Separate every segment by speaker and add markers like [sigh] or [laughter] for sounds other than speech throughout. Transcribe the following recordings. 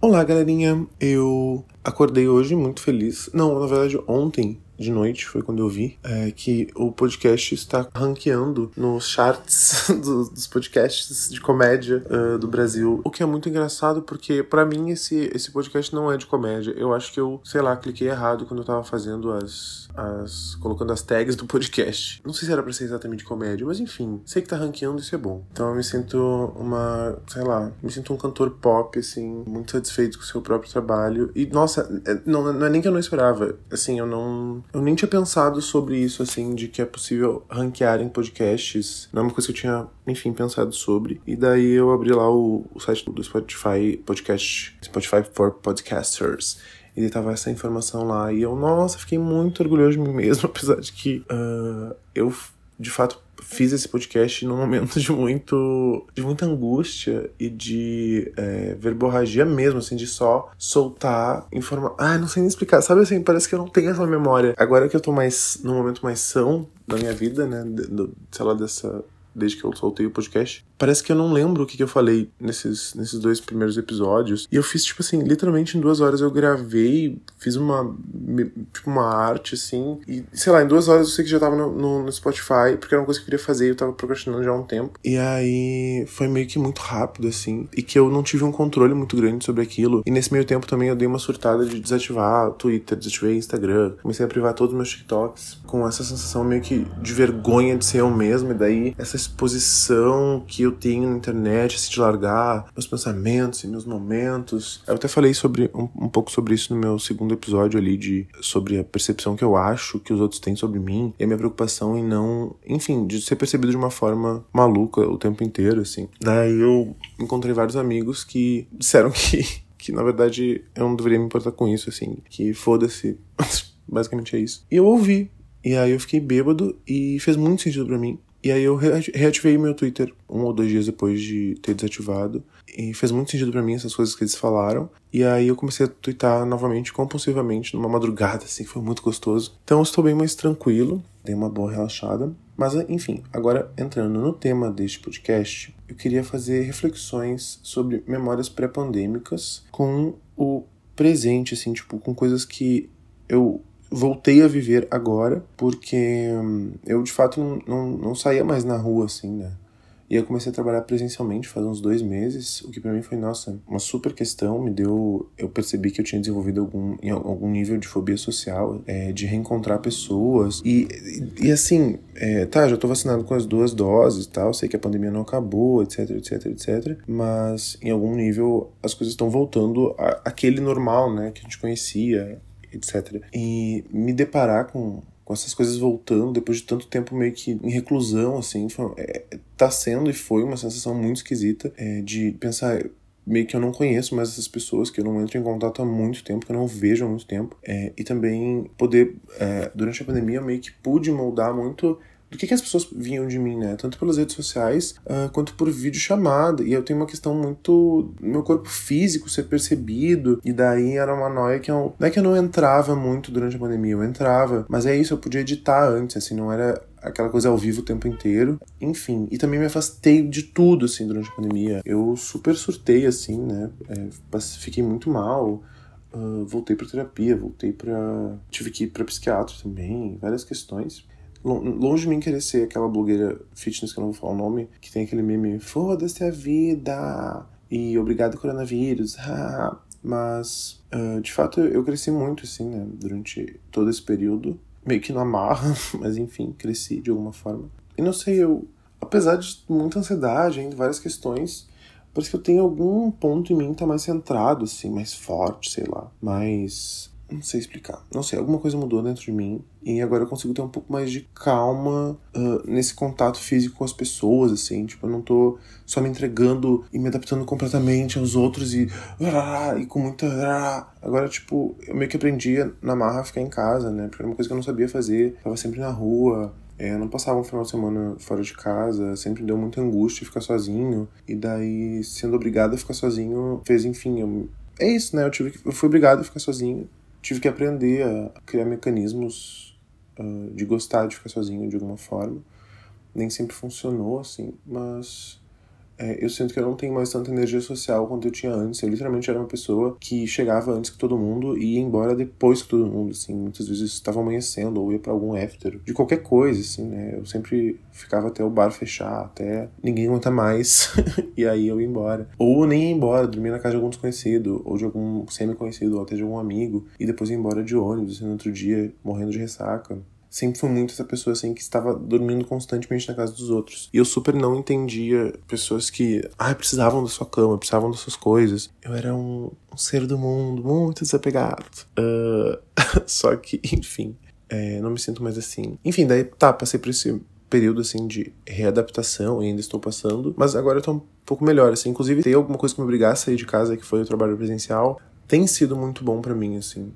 Speaker 1: Olá, galerinha. Eu acordei hoje muito feliz. Não, na verdade, ontem de noite foi quando eu vi é, que o podcast está ranqueando nos charts [laughs] do, dos podcasts de comédia uh, do Brasil. O que é muito engraçado porque, para mim, esse, esse podcast não é de comédia. Eu acho que eu, sei lá, cliquei errado quando eu tava fazendo as. as colocando as tags do podcast. Não sei se era pra ser exatamente comédia, mas enfim, sei que tá ranqueando isso é bom. Então eu me sinto uma. sei lá, me sinto um cantor pop, assim, muito satisfeito com o seu próprio trabalho. E, nossa, é, não, não é nem que eu não esperava. Assim, eu não eu nem tinha pensado sobre isso, assim, de que é possível ranquear em podcasts. Não é uma coisa que eu tinha, enfim, pensado sobre. E daí eu abri lá o, o site do Spotify Podcast, Spotify for Podcasters. E daí tava essa informação lá. E eu, nossa, fiquei muito orgulhoso de mim mesmo, [laughs] apesar de que uh, eu, de fato, fiz esse podcast num momento de muito de muita angústia e de é, verborragia mesmo, assim, de só soltar informação. Ah, não sei nem explicar. Sabe assim, parece que eu não tenho essa memória. Agora que eu tô mais num momento mais são da minha vida, né, do, sei lá, dessa desde que eu soltei o podcast. Parece que eu não lembro o que, que eu falei nesses, nesses dois primeiros episódios. E eu fiz, tipo assim, literalmente em duas horas eu gravei, fiz uma, tipo, uma arte, assim. E, sei lá, em duas horas eu sei que já tava no, no, no Spotify, porque era uma coisa que eu queria fazer e eu tava procrastinando já há um tempo. E aí foi meio que muito rápido, assim. E que eu não tive um controle muito grande sobre aquilo. E nesse meio tempo também eu dei uma surtada de desativar Twitter, desativei Instagram. Comecei a privar todos os meus TikToks com essa sensação meio que de vergonha de ser eu mesmo. E daí essa exposição que eu tenho na internet, assim, de largar meus pensamentos e meus momentos. Eu até falei sobre um, um, pouco sobre isso no meu segundo episódio ali, de sobre a percepção que eu acho que os outros têm sobre mim e a minha preocupação em não, enfim, de ser percebido de uma forma maluca o tempo inteiro, assim. Daí eu encontrei vários amigos que disseram [laughs] que, que na verdade eu não deveria me importar com isso, assim, que foda-se. [laughs] Basicamente é isso. E eu ouvi. E aí eu fiquei bêbado e fez muito sentido para mim. E aí eu reativei meu Twitter um ou dois dias depois de ter desativado. E fez muito sentido para mim essas coisas que eles falaram. E aí eu comecei a twittar novamente, compulsivamente, numa madrugada, assim, foi muito gostoso. Então eu estou bem mais tranquilo, dei uma boa relaxada. Mas enfim, agora entrando no tema deste podcast, eu queria fazer reflexões sobre memórias pré-pandêmicas com o presente, assim, tipo, com coisas que eu voltei a viver agora, porque hum, eu de fato não, não, não saía mais na rua assim, né? E eu comecei a trabalhar presencialmente faz uns dois meses, o que para mim foi, nossa, uma super questão. Me deu. Eu percebi que eu tinha desenvolvido algum, algum nível de fobia social, é, de reencontrar pessoas. E, e, e assim, é, tá, já tô vacinado com as duas doses e tal, sei que a pandemia não acabou, etc, etc, etc. Mas em algum nível as coisas estão voltando àquele normal, né, que a gente conhecia etc. E me deparar com, com essas coisas voltando depois de tanto tempo meio que em reclusão, assim, foi, é, tá sendo e foi uma sensação muito esquisita é, de pensar meio que eu não conheço mais essas pessoas, que eu não entro em contato há muito tempo, que eu não vejo há muito tempo. É, e também poder, é, durante a pandemia, eu meio que pude moldar muito do que, que as pessoas vinham de mim, né? Tanto pelas redes sociais uh, quanto por vídeo chamada. E eu tenho uma questão muito. meu corpo físico ser percebido. E daí era uma noia que eu. Não é que eu não entrava muito durante a pandemia, eu entrava. Mas é isso, eu podia editar antes, assim, não era aquela coisa ao vivo o tempo inteiro. Enfim, e também me afastei de tudo, assim, durante a pandemia. Eu super surtei, assim, né? É, fiquei muito mal. Uh, voltei para terapia, voltei para tive que ir para psiquiatra também, várias questões longe de mim querer ser aquela blogueira fitness que eu não vou falar o nome, que tem aquele meme, foda-se a vida e obrigado coronavírus, [laughs] mas uh, de fato eu cresci muito assim, né, durante todo esse período, meio que na marra, [laughs] mas enfim, cresci de alguma forma. E não sei, eu, apesar de muita ansiedade, ainda várias questões, parece que eu tenho algum ponto em mim que tá mais centrado, assim, mais forte, sei lá, mais não sei explicar. Não sei, alguma coisa mudou dentro de mim e agora eu consigo ter um pouco mais de calma uh, nesse contato físico com as pessoas, assim. Tipo, eu não tô só me entregando e me adaptando completamente aos outros e. e com muita. Agora, tipo, eu meio que aprendi na marra a ficar em casa, né? Porque era uma coisa que eu não sabia fazer. tava sempre na rua. É, eu não passava um final de semana fora de casa, sempre deu muita angústia ficar sozinho. E daí, sendo obrigado a ficar sozinho, fez, enfim, eu... é isso, né? Eu, tive que... eu fui obrigado a ficar sozinho tive que aprender a criar mecanismos uh, de gostar de ficar sozinho de alguma forma. Nem sempre funcionou assim, mas é, eu sinto que eu não tenho mais tanta energia social quanto eu tinha antes. Eu literalmente era uma pessoa que chegava antes que todo mundo e ia embora depois que todo mundo, assim. Muitas vezes estava amanhecendo ou ia para algum after, de qualquer coisa, assim, né? Eu sempre ficava até o bar fechar, até ninguém aguentar mais, [laughs] e aí eu ia embora. Ou nem ia embora, dormia na casa de algum desconhecido, ou de algum semi-conhecido, ou até de algum amigo, e depois ia embora de ônibus, assim, no outro dia, morrendo de ressaca sempre fui muito essa pessoa assim que estava dormindo constantemente na casa dos outros. E eu super não entendia pessoas que, ah, precisavam da sua cama, precisavam das suas coisas. Eu era um, um ser do mundo muito desapegado. Uh, [laughs] só que, enfim, é, não me sinto mais assim. Enfim, daí tá, passei por esse período assim de readaptação e ainda estou passando, mas agora eu tô um pouco melhor assim. Inclusive, tem alguma coisa que me obrigasse a sair de casa que foi o trabalho presencial tem sido muito bom para mim, assim.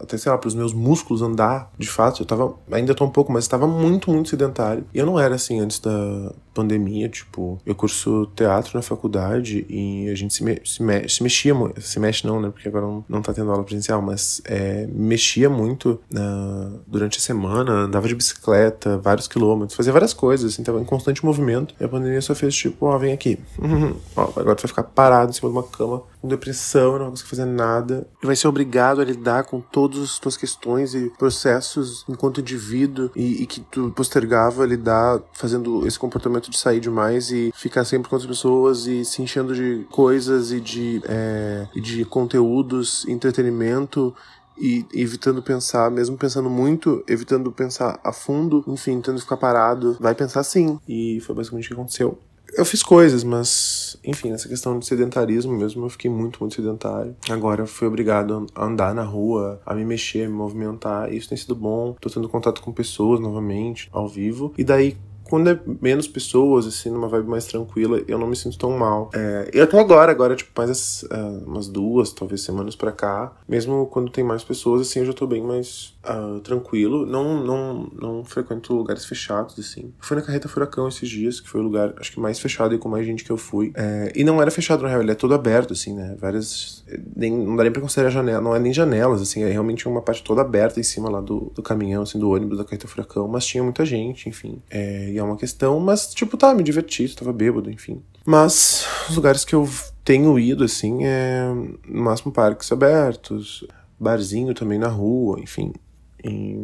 Speaker 1: Até, sei lá, pros meus músculos andar, de fato, eu tava. Ainda tô um pouco, mas estava muito, muito sedentário. E eu não era assim antes da pandemia, tipo, eu curso teatro na faculdade e a gente se, me, se, me, se mexia. Se mexe não, né? Porque agora não, não tá tendo aula presencial, mas é, mexia muito uh, durante a semana, andava de bicicleta, vários quilômetros, fazia várias coisas, assim, tava em constante movimento. E a pandemia só fez tipo, ó, oh, vem aqui. [laughs] ó, agora tu vai ficar parado em cima de uma cama com depressão, não vai conseguir fazer nada. E vai ser obrigado a lidar com todas as tuas questões e processos enquanto indivíduo e, e que tu postergava lidar fazendo esse comportamento de sair demais e ficar sempre com as pessoas e se enchendo de coisas e de, é, de conteúdos, entretenimento e evitando pensar, mesmo pensando muito, evitando pensar a fundo, enfim, tentando ficar parado, vai pensar sim. E foi basicamente o que aconteceu eu fiz coisas, mas, enfim, essa questão de sedentarismo mesmo, eu fiquei muito, muito sedentário. Agora eu fui obrigado a andar na rua, a me mexer, a me movimentar, isso tem sido bom. Tô tendo contato com pessoas novamente, ao vivo. E daí, quando é menos pessoas, assim, numa vibe mais tranquila, eu não me sinto tão mal. É, e até agora, agora, tipo, mais uh, umas duas, talvez semanas pra cá, mesmo quando tem mais pessoas, assim, eu já tô bem mais uh, tranquilo. Não, não, não frequento lugares fechados, assim. fui na Carreta Furacão esses dias, que foi o lugar, acho que mais fechado e com mais gente que eu fui. É, e não era fechado, na real, ele é todo aberto, assim, né? Várias. Nem, não dá nem pra considerar janela, não é nem janelas, assim, é realmente uma parte toda aberta em cima lá do, do caminhão, assim, do ônibus da Carreta Furacão, mas tinha muita gente, enfim. É, é uma questão, mas, tipo, tá, me diverti, tava bêbado, enfim. Mas os lugares que eu tenho ido, assim, é no máximo parques abertos, barzinho também na rua, enfim. E,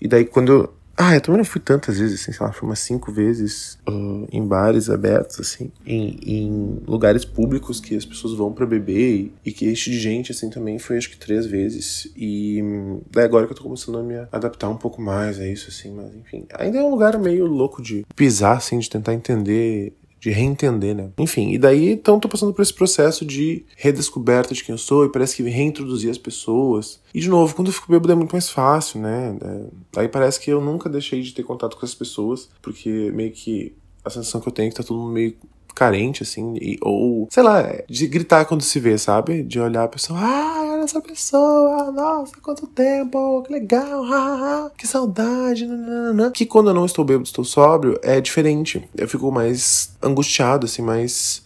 Speaker 1: e daí quando ah, eu também não fui tantas vezes, assim, sei lá, fui umas cinco vezes uh, em bares abertos, assim, em, em, lugares públicos que as pessoas vão para beber e, e, que enche de gente, assim, também foi acho que três vezes. E daí agora que eu tô começando a me adaptar um pouco mais a isso, assim, mas enfim. Ainda é um lugar meio louco de pisar, assim, de tentar entender de reentender, né? Enfim, e daí então tô passando por esse processo de redescoberta de quem eu sou e parece que reintroduzir as pessoas. E de novo, quando eu fico bêbado é muito mais fácil, né? É, aí parece que eu nunca deixei de ter contato com as pessoas, porque meio que a sensação que eu tenho é que tá todo mundo meio carente, assim, e, ou, sei lá, de gritar quando se vê, sabe? De olhar a pessoa, ah, essa pessoa, nossa, quanto tempo, que legal, ah, que saudade, nananana. Que quando eu não estou bêbado, estou sóbrio, é diferente. Eu fico mais angustiado, assim, mais.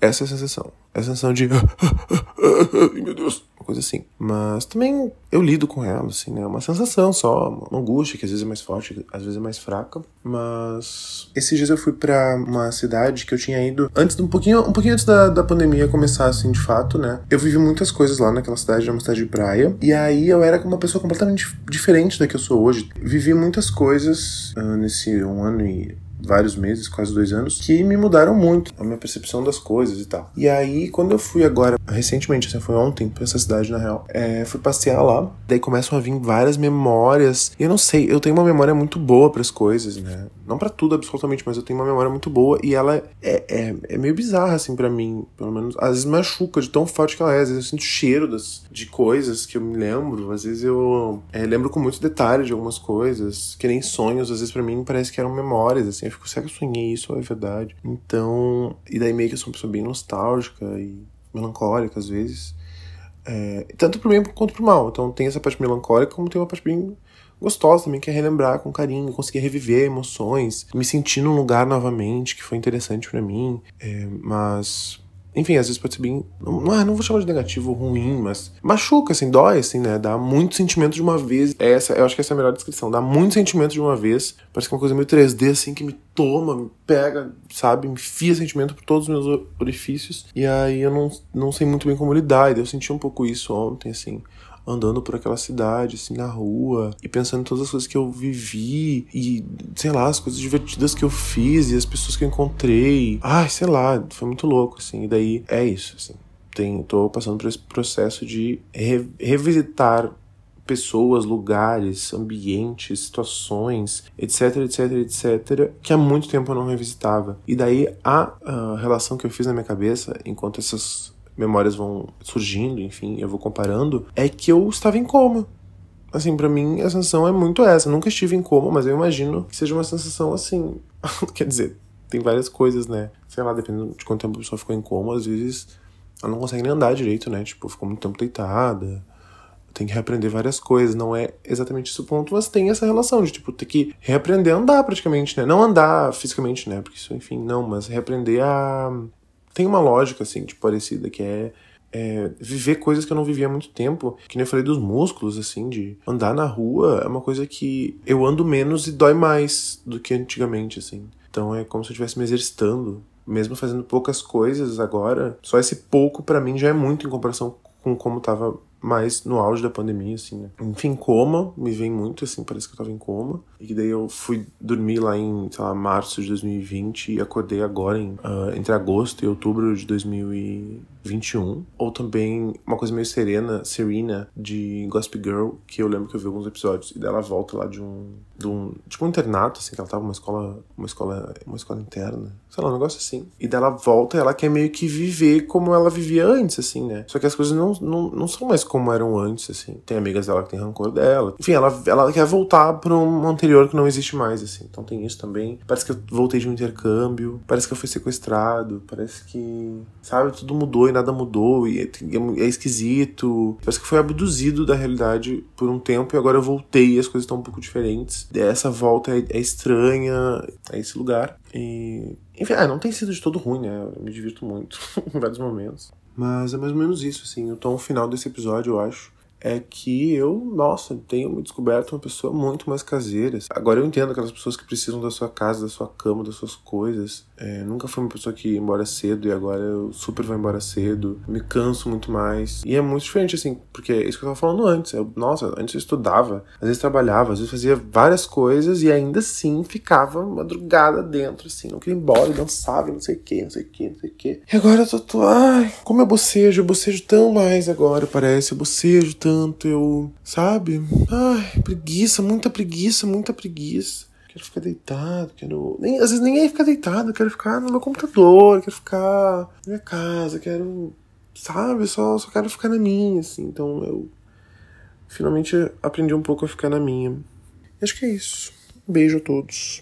Speaker 1: Essa é a sensação. É a sensação de. Ai, meu Deus coisa assim. Mas também eu lido com ela, assim, né? É uma sensação só, uma angústia que às vezes é mais forte, às vezes é mais fraca. Mas esses dias eu fui para uma cidade que eu tinha ido antes, um pouquinho, um pouquinho antes da, da pandemia começar, assim, de fato, né? Eu vivi muitas coisas lá naquela cidade, era uma cidade de praia. E aí eu era uma pessoa completamente diferente da que eu sou hoje. Vivi muitas coisas uh, nesse um ano e vários meses, quase dois anos, que me mudaram muito a minha percepção das coisas e tal. E aí, quando eu fui agora, recentemente, assim, foi ontem pra essa cidade, na real, é, fui passear lá, daí começam a vir várias memórias. E eu não sei, eu tenho uma memória muito boa para as coisas, né? Não para tudo, absolutamente, mas eu tenho uma memória muito boa e ela é, é, é meio bizarra, assim, para mim, pelo menos. Às vezes machuca de tão forte que ela é, às vezes eu sinto cheiro das, de coisas que eu me lembro, às vezes eu é, lembro com muito detalhe de algumas coisas, que nem sonhos, às vezes para mim parece que eram memórias, assim, eu fico, será que eu sonhei isso ou é verdade? Então, e daí meio que eu sou uma pessoa bem nostálgica e melancólica às vezes. É, tanto pro bem quanto pro mal. Então tem essa parte melancólica, como tem uma parte bem gostosa também, que é relembrar com carinho, conseguir reviver emoções, me sentir num lugar novamente que foi interessante para mim. É, mas enfim, às vezes pode ser bem. Não, não, não vou chamar de negativo ruim, mas machuca, assim, dói, assim, né? Dá muito sentimento de uma vez. Essa, eu acho que essa é a melhor descrição. Dá muito sentimento de uma vez. Parece que é uma coisa meio 3D, assim, que me toma, me pega, sabe? Me fia sentimento por todos os meus orifícios. E aí eu não, não sei muito bem como lidar. E eu senti um pouco isso ontem, assim andando por aquela cidade, assim, na rua, e pensando em todas as coisas que eu vivi, e, sei lá, as coisas divertidas que eu fiz, e as pessoas que eu encontrei. Ai, sei lá, foi muito louco, assim. E daí é isso, assim. Tem, tô passando por esse processo de re revisitar pessoas, lugares, ambientes, situações, etc, etc, etc, que há muito tempo eu não revisitava. E daí a, a relação que eu fiz na minha cabeça, enquanto essas memórias vão surgindo, enfim, eu vou comparando, é que eu estava em coma. Assim, para mim a sensação é muito essa. Eu nunca estive em coma, mas eu imagino que seja uma sensação assim. [laughs] Quer dizer, tem várias coisas, né? Sei lá, dependendo de quanto tempo a pessoa ficou em coma, às vezes ela não consegue nem andar direito, né? Tipo, ficou muito tempo deitada. Tem que reaprender várias coisas. Não é exatamente esse o ponto, mas tem essa relação de, tipo, ter que reaprender a andar praticamente, né? Não andar fisicamente, né? Porque isso, enfim, não, mas reaprender a tem uma lógica, assim, tipo, parecida, que é, é, viver coisas que eu não vivia há muito tempo. Que nem eu falei dos músculos, assim, de andar na rua é uma coisa que eu ando menos e dói mais do que antigamente, assim. Então é como se eu estivesse me exercitando. Mesmo fazendo poucas coisas agora, só esse pouco para mim já é muito em comparação com como tava mais no auge da pandemia, assim, né? Enfim, coma, me vem muito, assim, parece que eu tava em coma. E daí eu fui dormir lá em, sei lá, março de 2020 e acordei agora em, uh, entre agosto e outubro de 2021. Ou também uma coisa meio serena, Serena, de Gossip Girl, que eu lembro que eu vi alguns episódios. E dela volta lá de um, de um, tipo um internato, assim, que ela tava numa escola, uma escola, uma escola interna. Sei lá, um negócio assim. E dela volta ela quer meio que viver como ela vivia antes, assim, né? Só que as coisas não, não, não são mais como eram antes, assim. Tem amigas dela que tem rancor dela. Enfim, ela, ela quer voltar para um anterior que não existe mais, assim. Então tem isso também. Parece que eu voltei de um intercâmbio. Parece que eu fui sequestrado. Parece que, sabe, tudo mudou e nada mudou. E é, é esquisito. Parece que foi abduzido da realidade por um tempo e agora eu voltei e as coisas estão um pouco diferentes. Essa volta é, é estranha a esse lugar. E. Enfim, ah, não tem sido de todo ruim, né? Eu me divirto muito [laughs] em vários momentos. Mas é mais ou menos isso, assim. O tom final desse episódio, eu acho, é que eu, nossa, tenho me descoberto uma pessoa muito mais caseira. Agora eu entendo aquelas pessoas que precisam da sua casa, da sua cama, das suas coisas. É, nunca fui uma pessoa que ia embora cedo e agora eu super vou embora cedo. Me canso muito mais. E é muito diferente, assim, porque é isso que eu tava falando antes. Eu, nossa, antes eu estudava, às vezes trabalhava, às vezes fazia várias coisas e ainda assim ficava madrugada dentro, assim, não queria ir embora, dançava, não sei o que, não sei o que, não sei o que. E agora eu tô, tô, ai, como eu bocejo, eu bocejo tão mais agora, parece, eu bocejo tão tanto, eu. Sabe? Ai, preguiça, muita preguiça, muita preguiça. Quero ficar deitado, quero. Nem, às vezes nem é ficar deitado, quero ficar no meu computador, quero ficar na minha casa, quero. Sabe? Só, só quero ficar na minha, assim. Então eu. Finalmente aprendi um pouco a ficar na minha. Acho que é isso. beijo a todos.